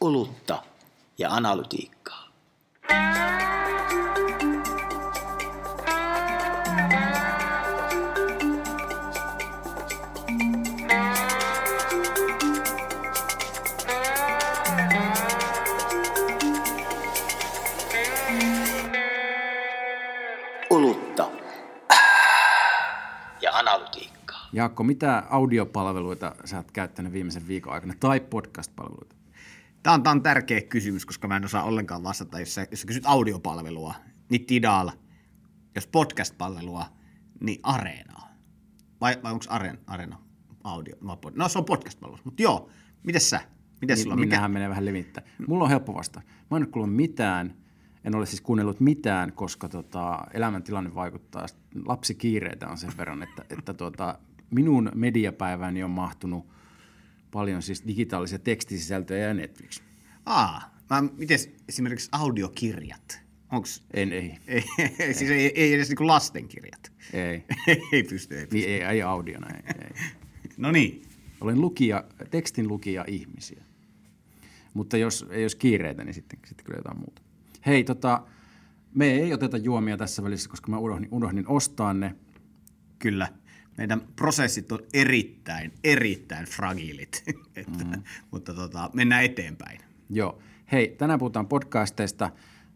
olutta ja analytiikkaa. Ja. Jaakko, mitä audiopalveluita sä oot käyttänyt viimeisen viikon aikana, tai podcast-palveluita? Tämä on, tämä on tärkeä kysymys, koska mä en osaa ollenkaan vastata. Jos sä, jos sä kysyt audiopalvelua, niin Tidal. Jos podcast-palvelua, niin Areenaa. Vai, vai onko Areen, Areena audio? No se on podcast-palvelu. Mutta joo, mites sä? Mites Niin, sulla? niin Mikä? menee vähän levittäin. Mulla on helppo vasta. Mä en ole kuullut mitään, en ole siis kuunnellut mitään, koska tota, elämäntilanne vaikuttaa. Lapsikiireitä on sen verran, että, että tota, minun mediapäiväni on mahtunut paljon siis digitaalisia tekstisisältöjä ja Netflix. Aa, mä, mites esimerkiksi audiokirjat? Onks, En, ei, ei, ei, siis ei, ei edes niinku lastenkirjat. ei. ei pysty, ei pysty. Niin, ei, ei audiona, ei, ei. No niin. Olen lukija, tekstin lukija ihmisiä. Mutta jos ei olisi kiireitä, niin sitten, sitten kyllä jotain muuta. Hei, tota, me ei oteta juomia tässä välissä, koska mä unohdin, unohdin ostaa ne. Kyllä. Meidän prosessit on erittäin, erittäin fragiilit, että, mm. mutta tota, mennään eteenpäin. Joo. Hei, tänään puhutaan podcasteista.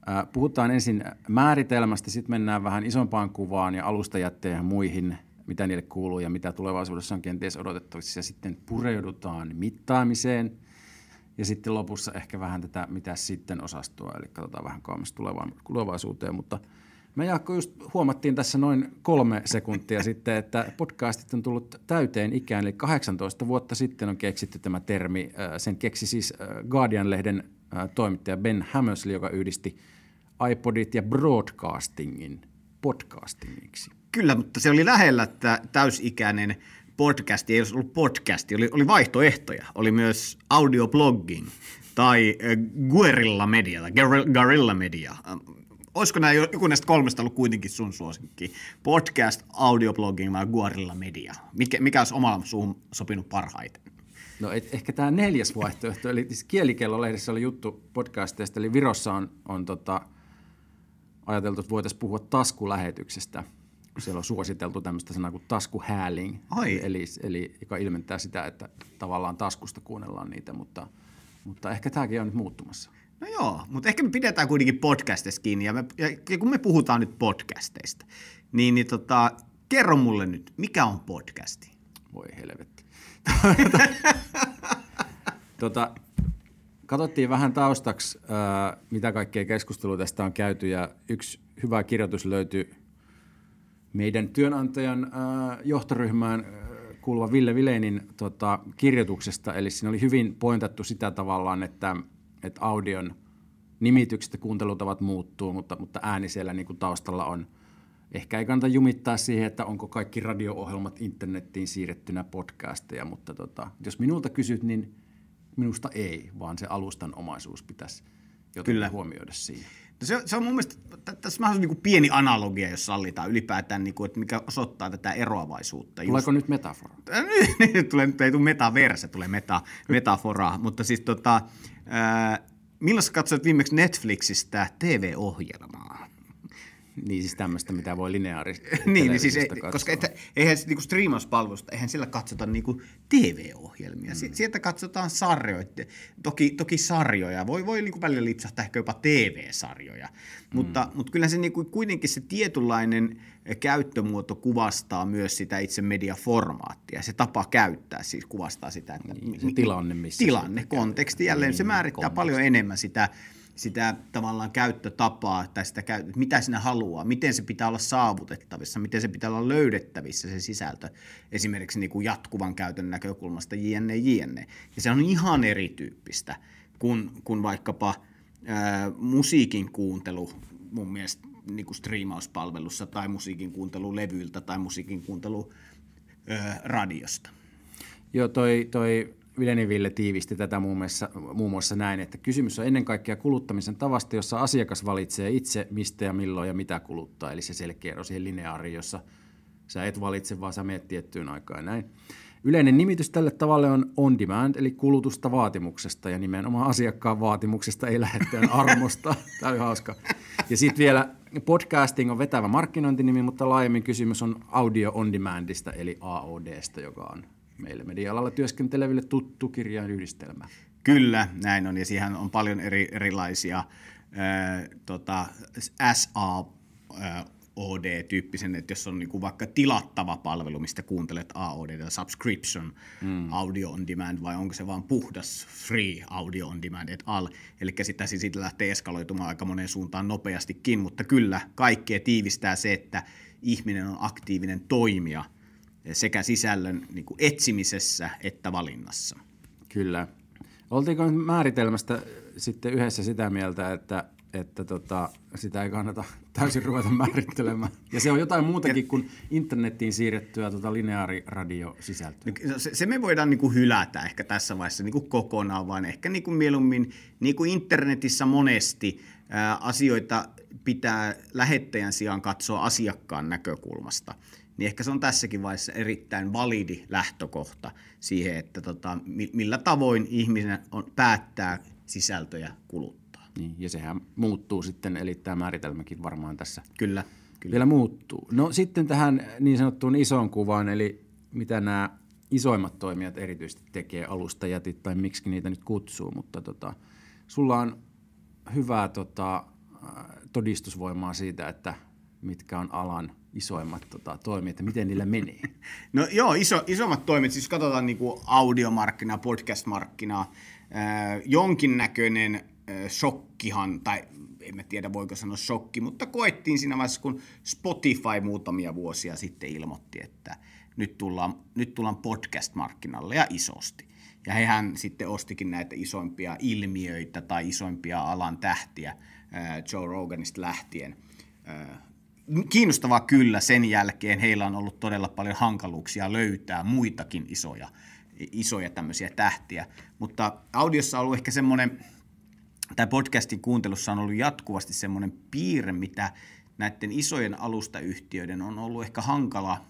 Äh, Puhutaan ensin määritelmästä, sitten mennään vähän isompaan kuvaan ja alustajätteen ja muihin, mitä niille kuuluu ja mitä tulevaisuudessa on kenties odotettavissa. Ja sitten pureudutaan mittaamiseen ja sitten lopussa ehkä vähän tätä mitä sitten osastoa, eli katsotaan vähän kauemmas tulevaisuuteen. Mutta me Jaakko just huomattiin tässä noin kolme sekuntia sitten, että podcastit on tullut täyteen ikään, eli 18 vuotta sitten on keksitty tämä termi. Äh, Sen keksi siis äh, Guardian-lehden äh, toimittaja Ben Hammersley, joka yhdisti iPodit ja broadcastingin podcastingiksi. Kyllä, mutta se oli lähellä, että täysikäinen podcast ei olisi ollut podcasti, oli, oli vaihtoehtoja. Oli myös audioblogging tai guerilla media guerilla media. Olisiko nämä jo- joku näistä kolmesta ollut kuitenkin sun suosikki? Podcast, audioblogging vai guerilla media? Mikä, mikä olisi omalla suuhun sopinut parhaiten? No et, ehkä tämä neljäs vaihtoehto, eli siis Kielikello-lehdessä oli juttu podcasteista, eli Virossa on, on tota, ajateltu, että voitaisiin puhua taskulähetyksestä, kun siellä on suositeltu tämmöistä sanaa kuin taskuhääling, Ai. eli, eli joka ilmentää sitä, että tavallaan taskusta kuunnellaan niitä, mutta, mutta ehkä tämäkin on nyt muuttumassa. No joo, mutta ehkä me pidetään kuitenkin podcasteista kiinni, ja, me, ja kun me puhutaan nyt podcasteista, niin, niin tota, kerro mulle nyt, mikä on podcasti? Voi helvetti. tota, katsottiin vähän taustaksi, ää, mitä kaikkea keskustelua tästä on käyty, ja yksi hyvä kirjoitus löytyi meidän työnantajan ää, johtoryhmään ää, kuuluva Ville Vilenin tota, kirjoituksesta. Eli siinä oli hyvin pointattu sitä tavallaan, että, että audion nimitykset ja kuuntelutavat muuttuu, mutta, mutta ääni siellä niin kuin taustalla on. Ehkä ei kannata jumittaa siihen, että onko kaikki radio-ohjelmat internettiin siirrettynä podcasteja, mutta tota, jos minulta kysyt, niin minusta ei, vaan se alustan omaisuus pitäisi jotenkin Kyllä. huomioida siinä. Se, se on mun mielestä, tässä on niin pieni analogia, jos sallitaan ylipäätään, niin kuin, että mikä osoittaa tätä eroavaisuutta. Tuleeko nyt metafora? Just, tulee, nyt ei tule metaverse, tulee meta, metaforaa, mutta siis tota, ää, milloin sä katsoit viimeksi Netflixistä TV-ohjelmaa? Niin siis tämmöistä, mitä voi lineaari niin, niin siis ei, koska et, eihän niinku striimauspalvelusta, eihän sillä katsota niinku TV-ohjelmia. Mm. Sieltä katsotaan sarjoja, toki, toki sarjoja, voi, voi niinku välillä lipsahtaa ehkä jopa TV-sarjoja, mm. mutta, mutta kyllä se niinku, kuitenkin se tietynlainen käyttömuoto kuvastaa myös sitä itse mediaformaattia. Se tapa käyttää siis kuvastaa sitä, että Niin, se tilanne, missä tilanne, konteksti jälleen, Niin, se määrittää konteksti. paljon enemmän sitä, sitä tavallaan käyttötapaa tai sitä, mitä sinä haluaa, miten se pitää olla saavutettavissa, miten se pitää olla löydettävissä se sisältö esimerkiksi niin kuin jatkuvan käytön näkökulmasta jne, jne. Ja se on ihan erityyppistä kuin, kuin vaikkapa ää, musiikin kuuntelu mun mielestä niin kuin striimauspalvelussa tai musiikin kuuntelu levyiltä tai musiikin kuuntelu ää, radiosta. Joo, toi, toi Vileni Ville tiivisti tätä muun muassa, muun muassa näin, että kysymys on ennen kaikkea kuluttamisen tavasta, jossa asiakas valitsee itse mistä ja milloin ja mitä kuluttaa. Eli se selkeä ero siihen lineaariin, jossa sä et valitse, vaan sä meet tiettyyn aikaan näin. Yleinen nimitys tälle tavalle on on demand, eli kulutusta vaatimuksesta, ja nimenomaan asiakkaan vaatimuksesta, ei lähettäjän armosta. Tämä on hauska. Ja sitten vielä podcasting on vetävä markkinointinimi, mutta laajemmin kysymys on audio on demandista, eli AODsta, joka on meille media-alalla työskenteleville tuttu kirjainyhdistelmä. Kyllä, näin on, ja siihen on paljon eri, erilaisia ää, tota, SA, ää, OD-tyyppisen, että jos on niin kuin vaikka tilattava palvelu, mistä kuuntelet AOD, subscription, mm. audio on demand, vai onko se vaan puhdas free audio on demand, et al. Eli sitä siitä lähtee eskaloitumaan aika moneen suuntaan nopeastikin, mutta kyllä kaikkea tiivistää se, että ihminen on aktiivinen toimija sekä sisällön niin kuin etsimisessä että valinnassa. Kyllä. Oltiinko määritelmästä sitten yhdessä sitä mieltä, että että tota, sitä ei kannata täysin ruveta määrittelemään. Ja se on jotain muutakin kuin internettiin siirrettyä tota lineaariradiosisältöä. No, se, se me voidaan niin kuin hylätä ehkä tässä vaiheessa niin kuin kokonaan, vaan ehkä niin kuin mieluummin niin kuin internetissä monesti ää, asioita pitää lähettäjän sijaan katsoa asiakkaan näkökulmasta. Niin ehkä se on tässäkin vaiheessa erittäin validi lähtökohta siihen, että tota, millä tavoin ihminen on, päättää sisältöjä kuluttaa. Niin, ja sehän muuttuu sitten, eli tämä määritelmäkin varmaan tässä kyllä, kyllä. vielä muuttuu. No sitten tähän niin sanottuun isoon kuvaan, eli mitä nämä isoimmat toimijat erityisesti tekee, alustajätit tai miksi niitä nyt kutsuu, mutta tota, sulla on hyvää tota, todistusvoimaa siitä, että mitkä on alan isoimmat tota, toimijat ja miten niillä menee? No joo, iso, isommat toimijat, siis katsotaan niin kuin audiomarkkinaa, podcast-markkinaa, jonkinnäköinen shokkihan, tai en mä tiedä voiko sanoa shokki, mutta koettiin siinä vaiheessa, kun Spotify muutamia vuosia sitten ilmoitti, että nyt tullaan, nyt tullaan podcast-markkinalle ja isosti. Ja hehän sitten ostikin näitä isoimpia ilmiöitä tai isoimpia alan tähtiä Joe Roganista lähtien. Kiinnostavaa kyllä, sen jälkeen heillä on ollut todella paljon hankaluuksia löytää muitakin isoja, isoja tämmöisiä tähtiä, mutta audiossa on ollut ehkä semmoinen tai podcastin kuuntelussa on ollut jatkuvasti semmoinen piirre, mitä näiden isojen alustayhtiöiden on ollut ehkä hankala,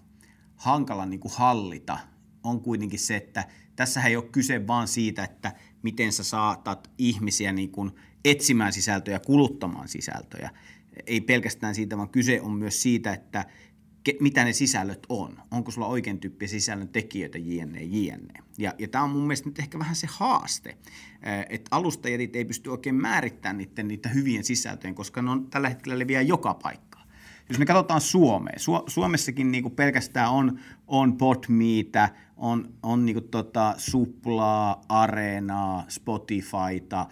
hankala niin kuin hallita, on kuitenkin se, että tässä ei ole kyse vaan siitä, että miten sä saatat ihmisiä niin kuin etsimään sisältöjä, kuluttamaan sisältöjä. Ei pelkästään siitä, vaan kyse on myös siitä, että ke, mitä ne sisällöt on. Onko sulla oikein tyyppiä sisällön tekijöitä, jne, jne. Ja, ja tämä on mun mielestä nyt ehkä vähän se haaste, että alustajat ei pysty oikein määrittämään niiden, niitä hyvien sisältöjen, koska ne on tällä hetkellä leviää joka paikkaan. Jos me katsotaan Suomea, Su- Suomessakin niinku pelkästään on, on Podmeitä, on, on niinku tota Suplaa, Areenaa, Spotifyta,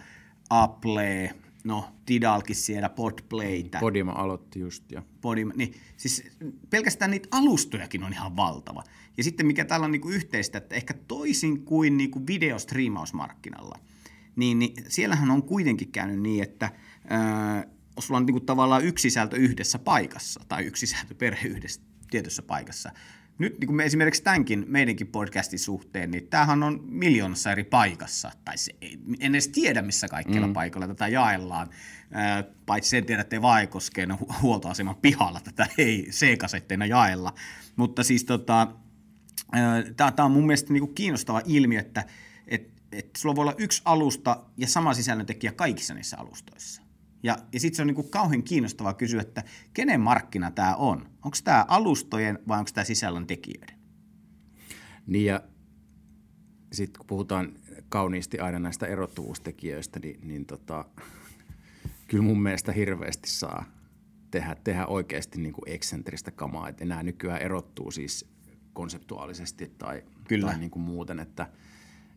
Applea, no Tidalkin siellä, Podplaytä. Podima aloitti just, ja. Podima, niin, siis pelkästään niitä alustojakin on ihan valtava. Ja sitten mikä täällä on niinku yhteistä, että ehkä toisin kuin niinku videostriimausmarkkinalla, niin, niin siellähän on kuitenkin käynyt niin, että ää, sulla on niinku tavallaan yksi sisältö yhdessä paikassa, tai yksi sisältö perhe yhdessä tietyssä paikassa, nyt niin kuin me esimerkiksi tämänkin meidänkin podcastin suhteen, niin tämähän on miljoonassa eri paikassa, tai se, en edes tiedä missä kaikkialla mm. paikalla tätä jaellaan, paitsi sen tiedä, että ei Vaikoskeen huoltoaseman pihalla tätä ei C-kasetteina jaella, mutta siis tota, tämä on mun mielestä niin kuin kiinnostava ilmiö, että et, et sulla voi olla yksi alusta ja sama sisällöntekijä kaikissa niissä alustoissa. Ja, ja sitten se on niinku kauhean kiinnostavaa kysyä, että kenen markkina tämä on? Onko tämä alustojen vai onko tämä sisällön tekijöiden? Niin ja sitten kun puhutaan kauniisti aina näistä erottuvuustekijöistä, niin, niin tota, kyllä mun mielestä hirveästi saa tehdä, tehdä oikeasti niin kuin eksentristä kamaa. Että nämä nykyään erottuu siis konseptuaalisesti tai, kyllä. tai niin kuin muuten, että,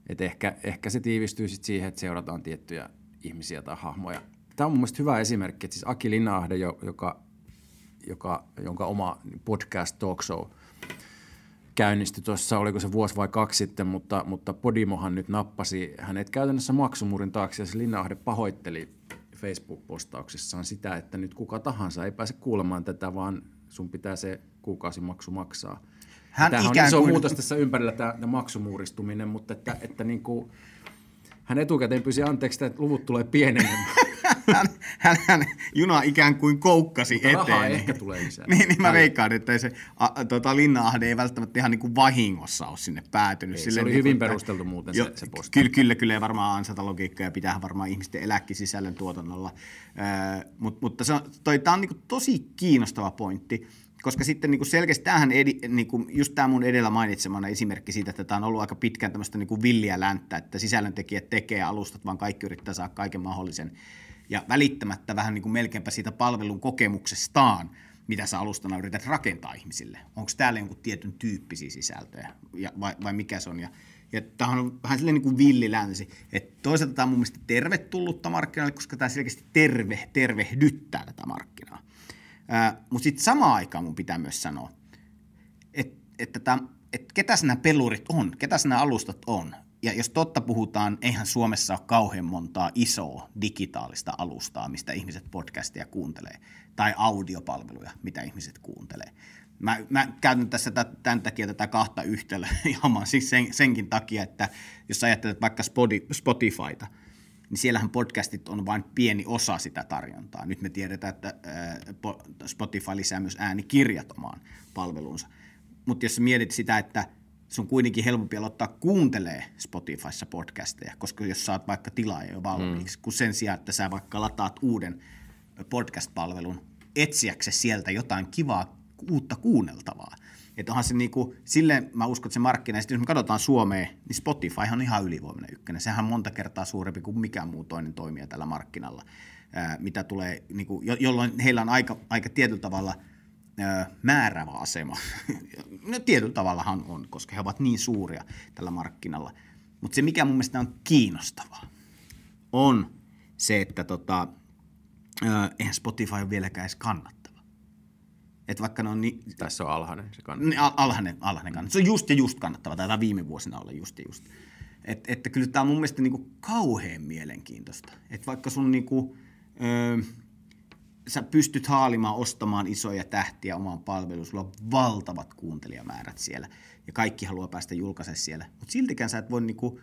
että ehkä, ehkä se tiivistyy sit siihen, että seurataan tiettyjä ihmisiä tai hahmoja Tämä on mun mielestä hyvä esimerkki, että siis Aki Linnahde, joka, joka, jonka oma podcast talk show käynnistyi tuossa, oliko se vuosi vai kaksi sitten, mutta, mutta Podimohan nyt nappasi hänet käytännössä maksumurin taakse ja se Linnahde pahoitteli Facebook-postauksissaan sitä, että nyt kuka tahansa ei pääse kuulemaan tätä, vaan sun pitää se kuukausimaksu maksaa. Hän Tämähän on iso kuin... muutos tässä ympärillä tämä maksumuuristuminen, mutta että, että niin kuin, hän etukäteen pyysi anteeksi, että luvut tulee pienemään. hän, hän, hän, juna ikään kuin koukkasi Mutta eteen. rahaa ehkä tulee lisää. niin, niin mä veikkaan, että se a, tota, Linna-ahde ei välttämättä ihan niin kuin vahingossa ole sinne päätynyt. Ei, se oli niin kuin, hyvin että- perusteltu muuten Jo, se, se posti. Kyllä, kyllä, kyllä, varmaan ansata logiikkaa ja pitää varmaan ihmisten eläkki sisällön tuotannolla. Öö, mut, mutta se on, on niinku tosi kiinnostava pointti, koska sitten niinku selkeästi tämähän, edi, niinku, just tämä mun edellä mainitsemana esimerkki siitä, että tämä on ollut aika pitkään tämmöistä niinku villiä länttä, että sisällöntekijät tekee alustat, vaan kaikki yrittää saada kaiken mahdollisen. Ja välittämättä vähän niinku melkeinpä siitä palvelun kokemuksestaan, mitä sä alustana yrität rakentaa ihmisille. Onko täällä jonkun tietyn tyyppisiä sisältöjä ja, vai, vai mikä se on. Ja, ja tämähän on vähän silleen niin kuin villilänsi. Että toisaalta tämä on mun mielestä tervetullutta markkinoille, koska tämä selkeästi terve, tervehdyttää tätä markkinaa. Mutta sitten samaan aikaan mun pitää myös sanoa, että, että, tämä, että nämä pelurit on, ketäs nämä alustat on. Ja jos totta puhutaan, eihän Suomessa ole kauhean montaa isoa digitaalista alustaa, mistä ihmiset podcastia kuuntelee, tai audiopalveluja, mitä ihmiset kuuntelee. Mä, mä käytän tässä tä- tämän takia tätä kahta yhtälöä ihan siis sen, senkin takia, että jos ajattelet vaikka Spoti- Spotifyta, niin siellähän podcastit on vain pieni osa sitä tarjontaa. Nyt me tiedetään, että po- Spotify lisää myös äänikirjat omaan palveluunsa. Mutta jos mietit sitä, että se on kuitenkin helpompi aloittaa kuuntelee Spotifyssa podcasteja, koska jos saat vaikka tilaaja jo valmiiksi, mm. kun sen sijaan, että sä vaikka lataat uuden podcast-palvelun etsiäksesi sieltä jotain kivaa uutta kuunneltavaa. Että onhan se niinku, silleen mä uskon, että se markkina, jos me katsotaan Suomeen, niin Spotify on ihan ylivoimainen ykkönen. Sehän on monta kertaa suurempi kuin mikään muu toinen toimija tällä markkinalla, ää, mitä tulee, niinku, jo, jolloin heillä on aika, aika tietyllä tavalla ää, määrävä asema. no tietyllä tavallahan on, koska he ovat niin suuria tällä markkinalla. Mutta se, mikä mun mielestä on kiinnostavaa, on se, että tota, eihän Spotify ole vieläkään edes kannattava. Et vaikka ne on niin, Tässä on alhainen se kannattaa. niin, al- alhainen, alhainen kannattaa. Se on just ja just kannattava. Taitaa viime vuosina olla just ja just. Et, että kyllä tämä on mun mielestä niinku kauhean mielenkiintoista. Että vaikka sun niinku, öö, sä pystyt haalimaan ostamaan isoja tähtiä omaan palveluun, sulla on valtavat kuuntelijamäärät siellä ja kaikki haluaa päästä julkaisemaan siellä. Mutta siltikään sä et voi niinku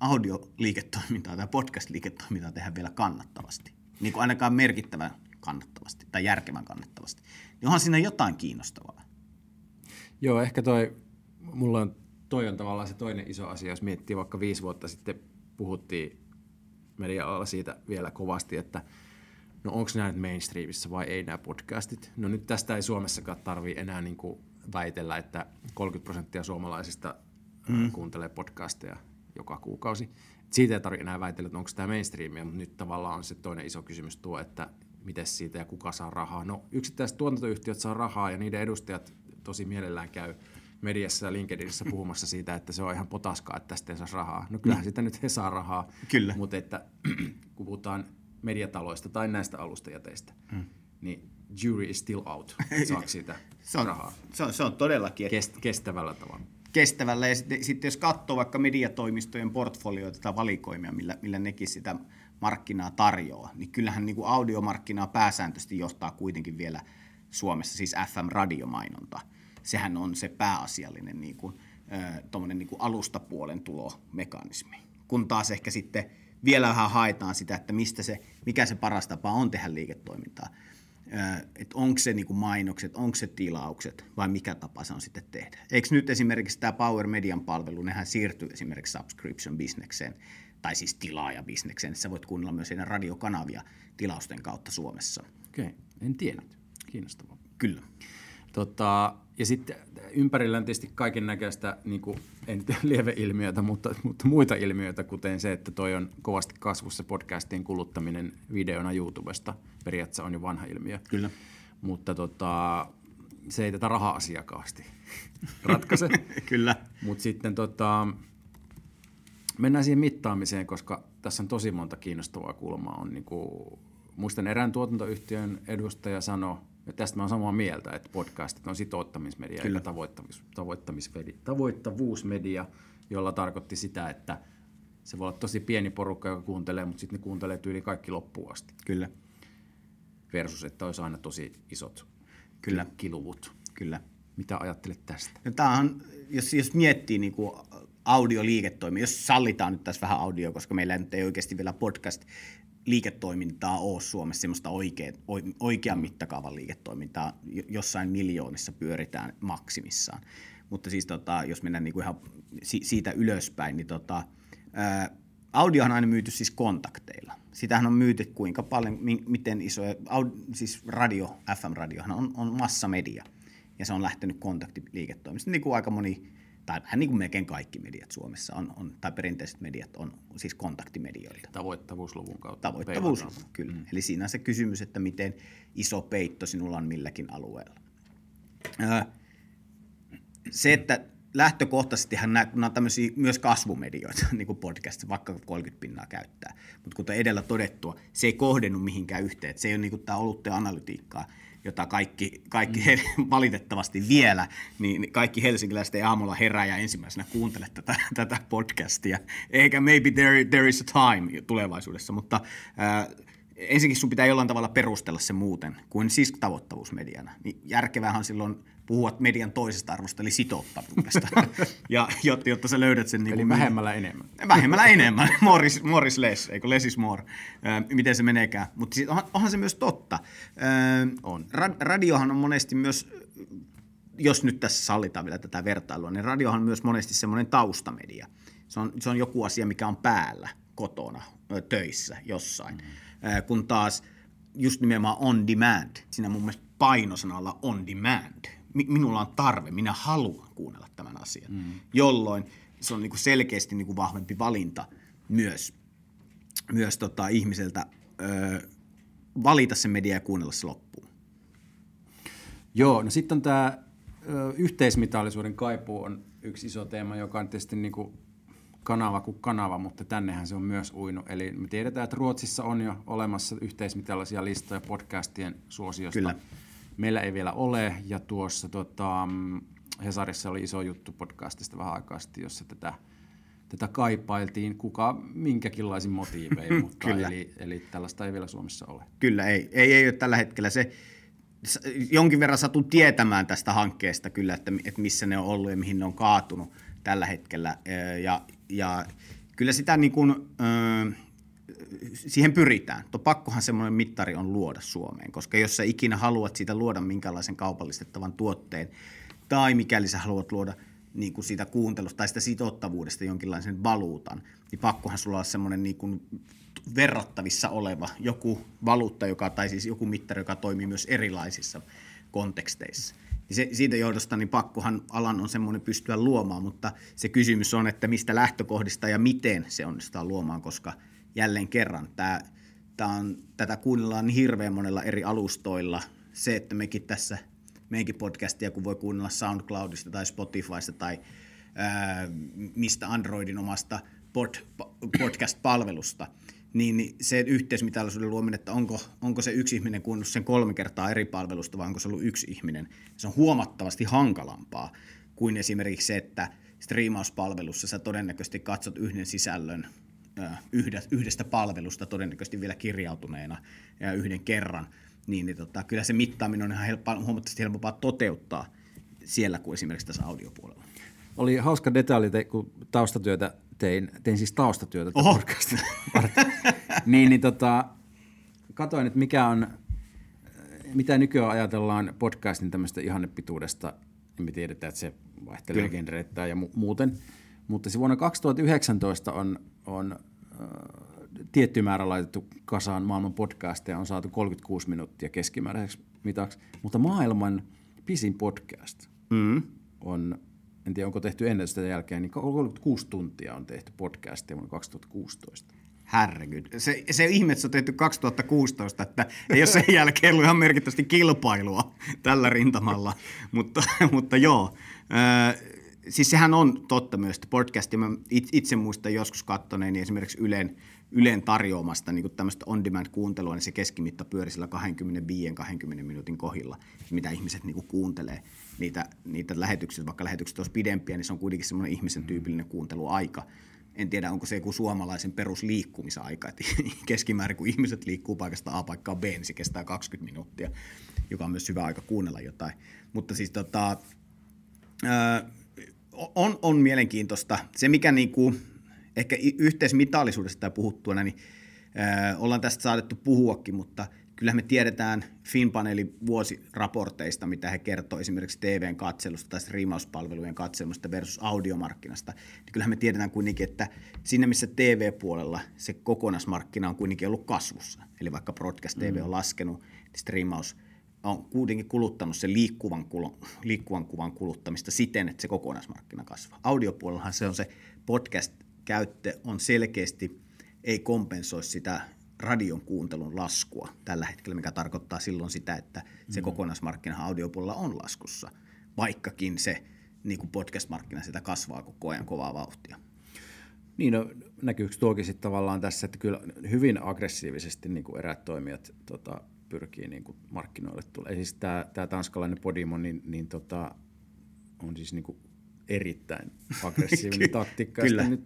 audioliiketoimintaa tai podcast-liiketoimintaa tehdä vielä kannattavasti. Niin ainakaan merkittävän kannattavasti tai järkevän kannattavasti. Niin onhan siinä jotain kiinnostavaa. Joo, ehkä toi, mulla on, toi on tavallaan se toinen iso asia, jos miettii vaikka viisi vuotta sitten puhuttiin media-alalla siitä vielä kovasti, että no onko nämä nyt mainstreamissa vai ei nämä podcastit. No nyt tästä ei Suomessakaan tarvi enää niin kuin väitellä, että 30 prosenttia suomalaisista mm. kuuntelee podcasteja joka kuukausi. Siitä ei tarvitse enää väitellä, että onko tämä mainstreamia, mutta nyt tavallaan on se toinen iso kysymys tuo, että miten siitä ja kuka saa rahaa. No yksittäiset tuotantoyhtiöt saa rahaa ja niiden edustajat tosi mielellään käy mediassa ja LinkedInissä puhumassa siitä, että se on ihan potaskaa, että tästä ei saa rahaa. No kyllähän sitä nyt he saa rahaa, Kyllä. mutta että kun puhutaan mediataloista tai näistä alustajäteistä, mm. niin jury is still out, saako siitä Se on, rahaa se on, se on todellakin että Kest, kestävällä tavalla. kestävällä. Ja sitten, sitten jos katsoo vaikka mediatoimistojen portfolioita tai valikoimia, millä, millä nekin sitä markkinaa tarjoaa, niin kyllähän niin kuin audiomarkkinaa pääsääntöisesti johtaa kuitenkin vielä Suomessa, siis FM-radiomainonta. Sehän on se pääasiallinen niin kuin, äh, niin kuin alustapuolen tulomekanismi. Kun taas ehkä sitten vielä vähän haetaan sitä, että mistä se, mikä se paras tapa on tehdä liiketoimintaa. Että onko se niinku mainokset, onko se tilaukset vai mikä tapa se on sitten tehdä. Eikö nyt esimerkiksi tämä Power Median palvelu, nehän siirtyy esimerkiksi subscription bisnekseen, tai siis tilaajabisnekseen, että sä voit kuunnella myös heidän radiokanavia tilausten kautta Suomessa. Okei, okay. en tiennyt. Kiinnostavaa. Kyllä. Tota, ja sitten ympärillä on tietysti kaiken näköistä, niin kuin, en nyt lieveilmiöitä, mutta, mutta muita ilmiöitä, kuten se, että toi on kovasti kasvussa podcastien kuluttaminen videona YouTubesta. Periaatteessa on jo vanha ilmiö. Kyllä. Mutta tota, se ei tätä raha-asiakaasti ratkaise. Kyllä. Mutta sitten tota, mennään siihen mittaamiseen, koska tässä on tosi monta kiinnostavaa kulmaa. On niinku, muistan erään tuotantoyhtiön edustaja sanoi, ja tästä mä olen samaa mieltä, että podcastit on sitouttamismedia Kyllä. eikä tavoittamis, tavoittamismedia, tavoittavuusmedia, jolla tarkoitti sitä, että se voi olla tosi pieni porukka, joka kuuntelee, mutta sitten ne kuuntelee tyyli kaikki loppuun asti. Kyllä. Versus, että olisi aina tosi isot Kyllä. kiluvut. Kyllä. Mitä ajattelet tästä? No tämähän, jos, jos miettii niin kuin audioliiketoiminta, jos sallitaan nyt tässä vähän audio, koska meillä nyt ei oikeasti vielä podcast liiketoimintaa ole Suomessa, semmoista oikea, oikean mittakaavan liiketoimintaa, jossain miljoonissa pyöritään maksimissaan. Mutta siis tota, jos mennään niinku ihan siitä ylöspäin, niin tota, ää, Audiohan on aina myyty siis kontakteilla. Sitähän on myyty kuinka paljon, miten iso, siis radio, FM-radiohan on, on massamedia. Ja se on lähtenyt kontaktiliiketoimista, niin kuin aika moni, tai vähän niin kuin melkein kaikki mediat Suomessa on, on tai perinteiset mediat on siis kontaktimedioita. Tavoittavuusluvun kautta. Tavoittavuusluvun, kyllä. Mm. Eli siinä on se kysymys, että miten iso peitto sinulla on milläkin alueella. se, että lähtökohtaisestihan nämä, nämä on tämmöisiä myös kasvumedioita, niin kuin podcast, vaikka 30 pinnaa käyttää. Mutta kuten edellä todettua, se ei kohdennu mihinkään yhteen. Se ei ole niin kuin tämä olutta analytiikkaa, jota kaikki, kaikki mm. valitettavasti vielä, niin kaikki helsinkiläiset ei aamulla herää ja ensimmäisenä kuuntele tätä, tätä podcastia. Eikä maybe there, there is a time tulevaisuudessa, mutta äh, ensinnäkin sun pitää jollain tavalla perustella se muuten kuin siis tavoittavuusmediana. Niin järkevähän silloin puhua median toisesta arvosta, eli sitouttavuudesta, ja, jotta, jotta sä löydät sen... Niin eli vähemmällä min... enemmän. Vähemmällä enemmän, more is, more is less, eikö less is more, äh, miten se meneekään. Mutta onhan, onhan se myös totta. Äh, on. Ra- radiohan on monesti myös, jos nyt tässä sallitaan vielä tätä vertailua, niin radiohan on myös monesti semmoinen taustamedia. Se on, se on joku asia, mikä on päällä kotona, töissä, jossain. Mm. Kun taas just nimenomaan on demand, siinä mun mielestä painosanalla on demand – minulla on tarve, minä haluan kuunnella tämän asian, mm. jolloin se on niin kuin selkeästi niin kuin vahvempi valinta myös, myös tota ihmiseltä ö, valita se media ja kuunnella se loppuun. Joo, no sitten on tämä yhteismitallisuuden kaipuu on yksi iso teema, joka on tietysti niin kuin kanava kuin kanava, mutta tännehän se on myös uinut. Eli me tiedetään, että Ruotsissa on jo olemassa yhteismitallisia listoja podcastien suosiosta. Kyllä meillä ei vielä ole. Ja tuossa tota, Hesarissa oli iso juttu podcastista vähän aikaa sitten, jossa tätä, tätä kaipailtiin, kuka minkäkinlaisin motiivein, mutta Kyllä. Eli, eli tällaista ei vielä Suomessa ole. Kyllä, ei, ei, ei ole tällä hetkellä se, jonkin verran satun tietämään tästä hankkeesta kyllä, että, että missä ne on ollut ja mihin ne on kaatunut tällä hetkellä. Ja, ja kyllä sitä niin kuin, siihen pyritään. Tuo pakkohan semmoinen mittari on luoda Suomeen, koska jos sä ikinä haluat siitä luoda minkälaisen kaupallistettavan tuotteen, tai mikäli sä haluat luoda niin kuin siitä kuuntelusta tai sitä sitottavuudesta jonkinlaisen valuutan, niin pakkohan sulla olla semmoinen niin kuin verrattavissa oleva joku valuutta, joka, tai siis joku mittari, joka toimii myös erilaisissa konteksteissa. Niin se, siitä johdosta niin pakkohan alan on semmoinen pystyä luomaan, mutta se kysymys on, että mistä lähtökohdista ja miten se onnistaa luomaan, koska – jälleen kerran. Tämä, tämä on, tätä kuunnellaan niin hirveän monella eri alustoilla. Se, että mekin tässä, meidänkin podcastia, kun voi kuunnella SoundCloudista tai Spotifysta tai ää, mistä Androidin omasta pod, podcast-palvelusta, niin se yhteismitallisuuden luominen, että onko, onko se yksi ihminen kuunnellut sen kolme kertaa eri palvelusta vai onko se ollut yksi ihminen, se on huomattavasti hankalampaa kuin esimerkiksi se, että striimauspalvelussa sä todennäköisesti katsot yhden sisällön yhdestä palvelusta todennäköisesti vielä kirjautuneena ja yhden kerran, niin, niin tota, kyllä se mittaaminen on ihan helppo, huomattavasti helpompaa toteuttaa siellä kuin esimerkiksi tässä audiopuolella. Oli hauska detalji, kun taustatyötä tein, tein siis taustatyötä Oho. niin, niin tota, katoin, että mikä on, mitä nykyään ajatellaan podcastin tämmöistä ihannepituudesta, niin me tiedetään, että se vaihtelee genreittäin ja mu- muuten – mutta se vuonna 2019 on, on äh, tietty määrä laitettu kasaan maailman podcasteja, on saatu 36 minuuttia keskimääräiseksi mitaksi, mutta maailman pisin podcast mm. on, en tiedä onko tehty ennen sitä jälkeen, niin 36 tuntia on tehty podcastia vuonna 2016. Herregud. Se, se ihme, että se on tehty 2016, että ei ole sen jälkeen ollut ihan merkittävästi kilpailua tällä rintamalla, mutta, mutta joo. Äh, siis sehän on totta myös, että podcastia mä itse muistan joskus kattoneeni niin esimerkiksi Ylen, Ylen tarjoamasta niin tämmöistä on-demand-kuuntelua, niin se keskimitta pyöri sillä 25-20 minuutin kohilla, mitä ihmiset niin kuin kuuntelee niitä, niitä lähetyksiä, vaikka lähetykset olisi pidempiä, niin se on kuitenkin semmoinen ihmisen tyypillinen kuunteluaika. En tiedä, onko se joku suomalaisen perusliikkumisaika, että keskimäärin kun ihmiset liikkuu paikasta A paikkaan B, niin se kestää 20 minuuttia, joka on myös hyvä aika kuunnella jotain. Mutta siis tota, on, on mielenkiintoista. Se, mikä niinku, ehkä y- yhteismitallisuudesta puhuttua, niin äh, ollaan tästä saatettu puhuakin, mutta kyllähän me tiedetään Finpaneelin vuosiraporteista, mitä he kertoo esimerkiksi TVn katselusta tai striimauspalvelujen katselusta versus audiomarkkinasta, niin kyllähän me tiedetään kuitenkin, että sinne missä TV-puolella se kokonaismarkkina on kuitenkin ollut kasvussa, eli vaikka broadcast TV on laskenut, niin striimaus on kuitenkin kuluttanut sen liikkuvan, kulo, liikkuvan kuvan kuluttamista siten, että se kokonaismarkkina kasvaa. Audiopuolellahan se on se podcast-käyttö on selkeästi, ei kompensoi sitä radion kuuntelun laskua tällä hetkellä, mikä tarkoittaa silloin sitä, että se mm. kokonaismarkkina audiopuolella on laskussa, vaikkakin se niin kuin podcast-markkina sitä kasvaa koko ajan kovaa vauhtia. Niin, no, näkyykö tuokin sitten tavallaan tässä, että kyllä hyvin aggressiivisesti niin kuin eräät toimijat tota, pyrkii niin kuin markkinoille tulee. Siis tämä, tämä tanskalainen Podimo niin, niin tota, on siis niin kuin erittäin aggressiivinen taktiikka. Kyllä. Nyt,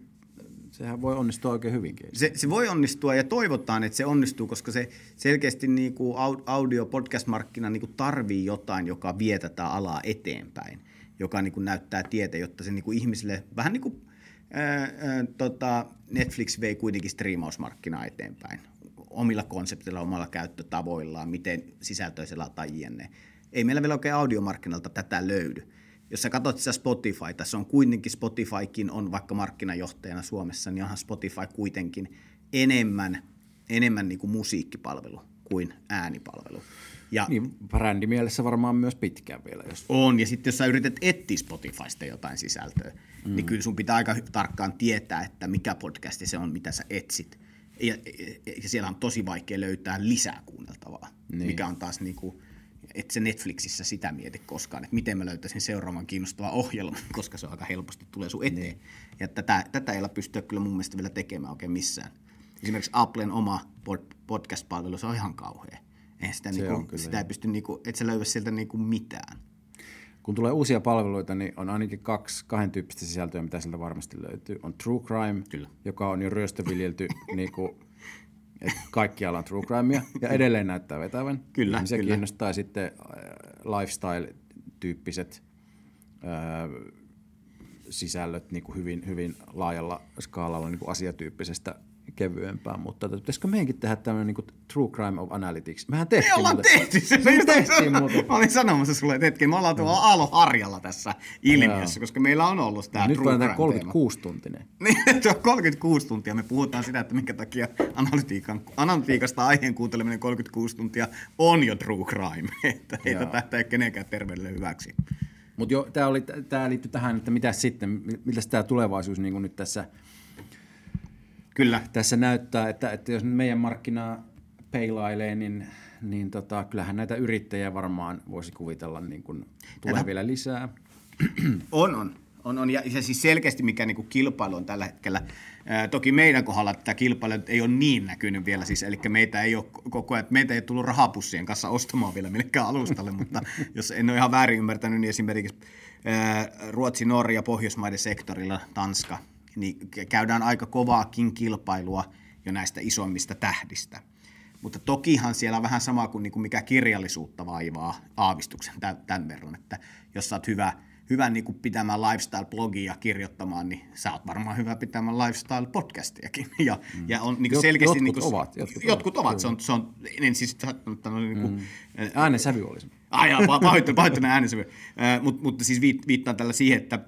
sehän voi onnistua oikein hyvinkin. Se, se voi onnistua ja toivotaan, että se onnistuu, koska se selkeästi niin kuin audio podcast-markkina niin kuin tarvii jotain, joka vie tätä alaa eteenpäin, joka niin kuin näyttää tietä, jotta se niin kuin ihmisille vähän niin kuin ää, ää, tota, Netflix vei kuitenkin striimausmarkkinaa eteenpäin omilla konsepteilla, omalla käyttötavoillaan, miten sisältöisellä tai jne. Ei meillä vielä oikein audiomarkkinalta tätä löydy. Jos sä katsot sitä Spotify, tässä on kuitenkin Spotifykin on vaikka markkinajohtajana Suomessa, niin onhan Spotify kuitenkin enemmän, enemmän niin kuin musiikkipalvelu kuin äänipalvelu. Ja niin, brändimielessä varmaan myös pitkään vielä. Jos... On, ja sitten jos sä yrität etsiä Spotifysta jotain sisältöä, mm. niin kyllä sun pitää aika tarkkaan tietää, että mikä podcasti se on, mitä sä etsit ja, ja siellä on tosi vaikea löytää lisää kuunneltavaa, niin. mikä on taas niin kuin, että se Netflixissä sitä mieti koskaan, että miten mä löytäisin seuraavan kiinnostavan ohjelman, koska se aika helposti tulee sun eteen. Niin. Ja tätä, tätä ei ole pystyä kyllä mun mielestä vielä tekemään oikein missään. Esimerkiksi Applen oma podcast-palvelu, se on ihan kauhea. Eihän sitä, se niinku, sitä ei pysty, niinku, et sä löydä sieltä niinku mitään kun tulee uusia palveluita, niin on ainakin kaksi kahden tyyppistä sisältöä, mitä sieltä varmasti löytyy. On True Crime, Kyllä. joka on jo ryöstöviljelty niin kuin, että kaikkialla on True Crimea, ja edelleen näyttää vetävän. Kyllä, Se kyllä. kiinnostaa sitten äh, lifestyle-tyyppiset äh, sisällöt niin kuin hyvin, hyvin laajalla skaalalla niin kuin asiatyyppisestä kevyempää, mutta pitäisikö meidänkin tehdä tämmöinen niin True Crime of Analytics? Mehän tehtiin Me ollaan muuten. tehty se. Me tehtiin muuten. Mä olin sanomassa sulle, että hetken, me ollaan tuolla mm. Aalo Harjalla tässä ilmiössä, koska meillä on ollut tämä Nyt True Crime 36 tuntinen. Niin, tuo 36 tuntia. Me puhutaan sitä, että minkä takia analytiikan, analytiikasta aiheen kuunteleminen 36 tuntia on jo True Crime. että ei tätä ei kenenkään terveydelle hyväksi. Mutta jo, tämä liittyy tähän, että mitä sitten, miltä tämä tulevaisuus niin nyt tässä – Kyllä. Tässä näyttää, että, että jos meidän markkina peilailee, niin, niin tota, kyllähän näitä yrittäjiä varmaan voisi kuvitella niin kuin tulee Tätä... vielä lisää. On, on. on, on. Ja se siis selkeästi, mikä niin kuin kilpailu on tällä hetkellä. Ää, toki meidän kohdalla tämä kilpailu ei ole niin näkynyt vielä, siis, eli meitä ei ole koko ajan, meitä ei tullut rahapussien kanssa ostamaan vielä millekään alustalle, mutta jos en ole ihan väärin ymmärtänyt, niin esimerkiksi ää, Ruotsi, Norja, Pohjoismaiden sektorilla, Tanska, niin käydään aika kovaakin kilpailua jo näistä isommista tähdistä. Mutta tokihan siellä on vähän sama kuin, niin kuin mikä kirjallisuutta vaivaa aavistuksen tämän verran, että jos sä oot hyvä, hyvä niin kuin pitämään lifestyle-blogia kirjoittamaan, niin sä oot varmaan hyvä pitämään lifestyle-podcastiakin. Ja, mm. ja on niin kuin selkeästi... Jotkut niin kuin, ovat. Jotkut, jotkut ovat. ovat. Se on, se on, en siis niin kuin, mm. Äänensävy olisi. Ai jaa, pahoittelen, pahoittelen äänensävy. Mut, mutta siis viittaan tällä siihen, että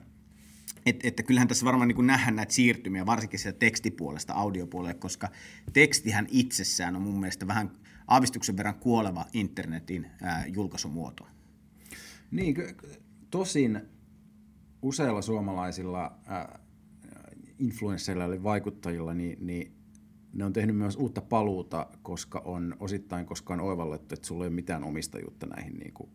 että, että kyllähän tässä varmaan niin nähdään näitä siirtymiä, varsinkin sieltä tekstipuolesta audiopuolelle, koska tekstihän itsessään on mun mielestä vähän aavistuksen verran kuoleva internetin ää, julkaisumuoto. Niin, tosin useilla suomalaisilla influensseilla eli vaikuttajilla, niin, niin ne on tehnyt myös uutta paluuta, koska on osittain koska on oivallettu, että sulla ei ole mitään omistajuutta näihin niin kuin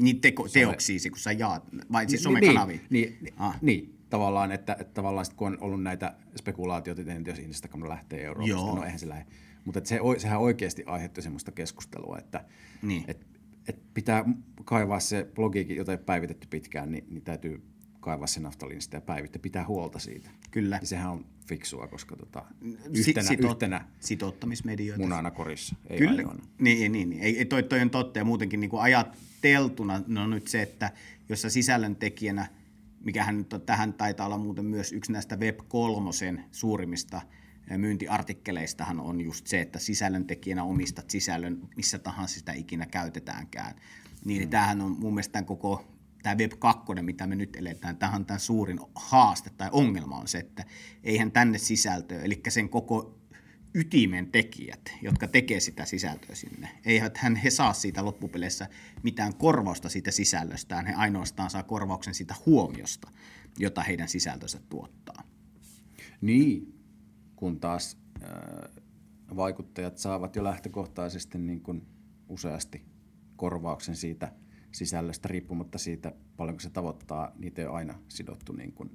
niin teko, teoksiisi, kun sä jaat, vai siis somekanaviin? Niin, niin, ah. niin, tavallaan, että, että tavallaan sit, kun on ollut näitä spekulaatioita, että jos Instagram lähtee Euroopasta, Joo. no eihän se lähde. Mutta se, sehän oikeasti aiheutti semmoista keskustelua, että niin. et, et pitää kaivaa se blogiikin, jota ei päivitetty pitkään, niin, niin täytyy kaivaa se naftalinista ja päivittää, pitää huolta siitä. Kyllä. Ja sehän on fiksua, koska tota, yhtenä, Sito- yhtenä sitouttamismedioita. munana korissa, ei Kyllä. ainoana. Niin, niin, niin. Ei, toi, toi on totta ja muutenkin niin kuin ajateltuna no nyt se, että jos sä sisällöntekijänä mikähän nyt on, tähän taitaa olla muuten myös yksi näistä Web3 suurimmista myyntiartikkeleistahan on just se, että sisällöntekijänä omistat sisällön missä tahansa sitä ikinä käytetäänkään. Niin mm. tämähän on mun mielestä koko tämä Web 2, mitä me nyt eletään, tämähän on tämän suurin haaste tai ongelma on se, että eihän tänne sisältöä, eli sen koko ytimen tekijät, jotka tekee sitä sisältöä sinne, eivät hän he saa siitä loppupeleissä mitään korvausta siitä sisällöstään, he ainoastaan saa korvauksen siitä huomiosta, jota heidän sisältönsä tuottaa. Niin, kun taas äh, vaikuttajat saavat jo lähtökohtaisesti niin kuin useasti korvauksen siitä sisällöstä riippumatta siitä, paljonko se tavoittaa, niitä ei ole aina sidottu niin kuin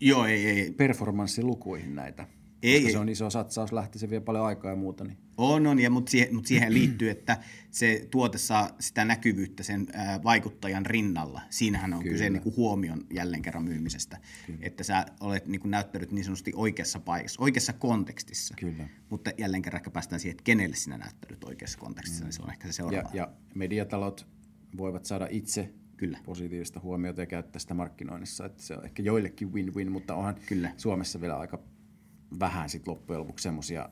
Joo, ei, ei. performanssilukuihin näitä. Ei, koska ei. se on iso satsaus, lähti se vie paljon aikaa ja muuta. Niin. On, on, ja, mutta, siihen, mutta siihen liittyy, että se tuote saa sitä näkyvyyttä sen ää, vaikuttajan rinnalla. Siinähän on Kyllä. kyse niin kuin huomion jälleen kerran myymisestä. Kyllä. Että sä olet niin kuin näyttänyt niin sanotusti oikeassa paikassa, oikeassa kontekstissa. Kyllä. Mutta jälleen kerran ehkä päästään siihen, että kenelle sinä näyttänyt oikeassa kontekstissa, mm. niin se on ehkä se Ja, seuraava. ja mediatalot voivat saada itse Kyllä. positiivista huomiota ja käyttää sitä markkinoinnissa. Että se on ehkä joillekin win-win, mutta onhan Kyllä. Suomessa vielä aika vähän sit loppujen lopuksi semmoisia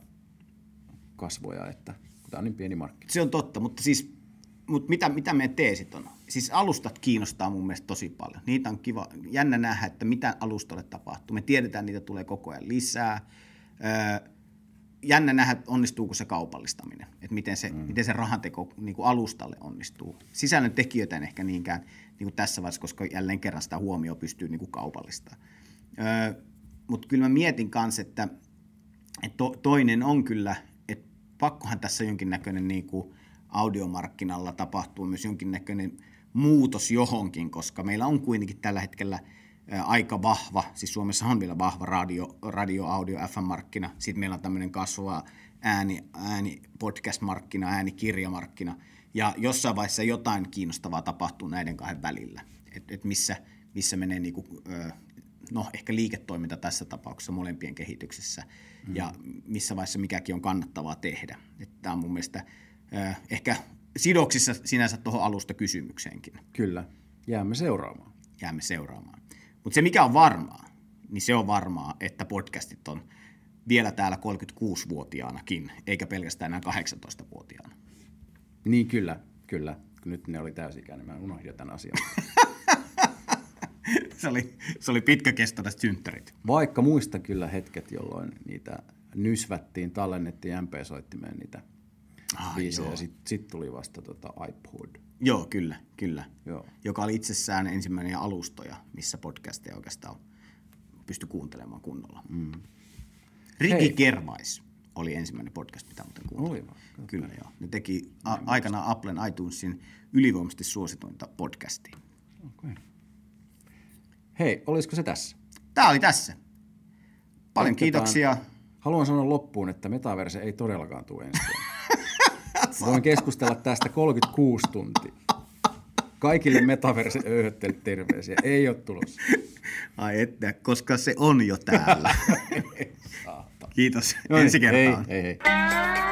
kasvoja, että tämä on niin pieni markkina. Se on totta, mutta siis mutta mitä, mitä meidän teesit on? Siis alustat kiinnostaa mun mielestä tosi paljon. Niitä on kiva, jännä nähdä, että mitä alustalle tapahtuu. Me tiedetään, niitä tulee koko ajan lisää. Öö, jännä nähdä, onnistuuko se kaupallistaminen, että miten se, mm. miten se rahanteko niin kuin alustalle onnistuu. Sisällön tekijöitä en ehkä niinkään niin kuin tässä vaiheessa, koska jälleen kerran sitä huomioon pystyy niin kuin kaupallistamaan. Öö, Mutta kyllä mä mietin kanssa, että, että to, toinen on kyllä, että pakkohan tässä jonkinnäköinen niin kuin audiomarkkinalla tapahtuu myös jonkinnäköinen muutos johonkin, koska meillä on kuitenkin tällä hetkellä aika vahva, siis Suomessa on vielä vahva radio, radio audio, FM-markkina, sitten meillä on tämmöinen kasvava ääni, ääni podcast-markkina, äänikirjamarkkina, ja jossain vaiheessa jotain kiinnostavaa tapahtuu näiden kahden välillä, että et missä, missä menee niinku, no ehkä liiketoiminta tässä tapauksessa molempien kehityksessä, mm. ja missä vaiheessa mikäkin on kannattavaa tehdä. Tämä on mun mielestä ehkä sidoksissa sinänsä tuohon alusta kysymykseenkin Kyllä, jäämme seuraamaan. jäämme seuraamaan. Mutta se mikä on varmaa, niin se on varmaa, että podcastit on vielä täällä 36-vuotiaanakin, eikä pelkästään enää 18-vuotiaana. Niin kyllä, kyllä. Nyt ne oli täysikäinen, mä unohdin tämän asian. se, oli, se oli pitkäkestoiset synttärit. Vaikka muista kyllä hetket, jolloin niitä nysvättiin, tallennettiin MP-soittimeen niitä Ah, biisejä, ja sitten sit tuli vasta tota iPod. Joo, kyllä, kyllä. Joo. Joka oli itsessään ensimmäinen alustoja, missä podcasteja oikeastaan pystyi kuuntelemaan kunnolla. Mm. Riki Hei. Kervais oli ensimmäinen podcast, mitä muuten kuuntelin. Oli vaan, Kyllä joo. Ne teki a- aikanaan Applen iTunesin ylivoimaisesti suosituinta podcastia. Okay. Hei, olisiko se tässä? Tämä oli tässä. Paljon Jatketaan. kiitoksia. Haluan sanoa loppuun, että metaverse ei todellakaan tule ensi. Voin keskustella tästä 36 tuntia. Kaikille metaverse öyhöttelyt terveisiä. Ei ole tulossa. Ai että, koska se on jo täällä. Kiitos. No niin, Ensi kertaan. Hei, hei, hei.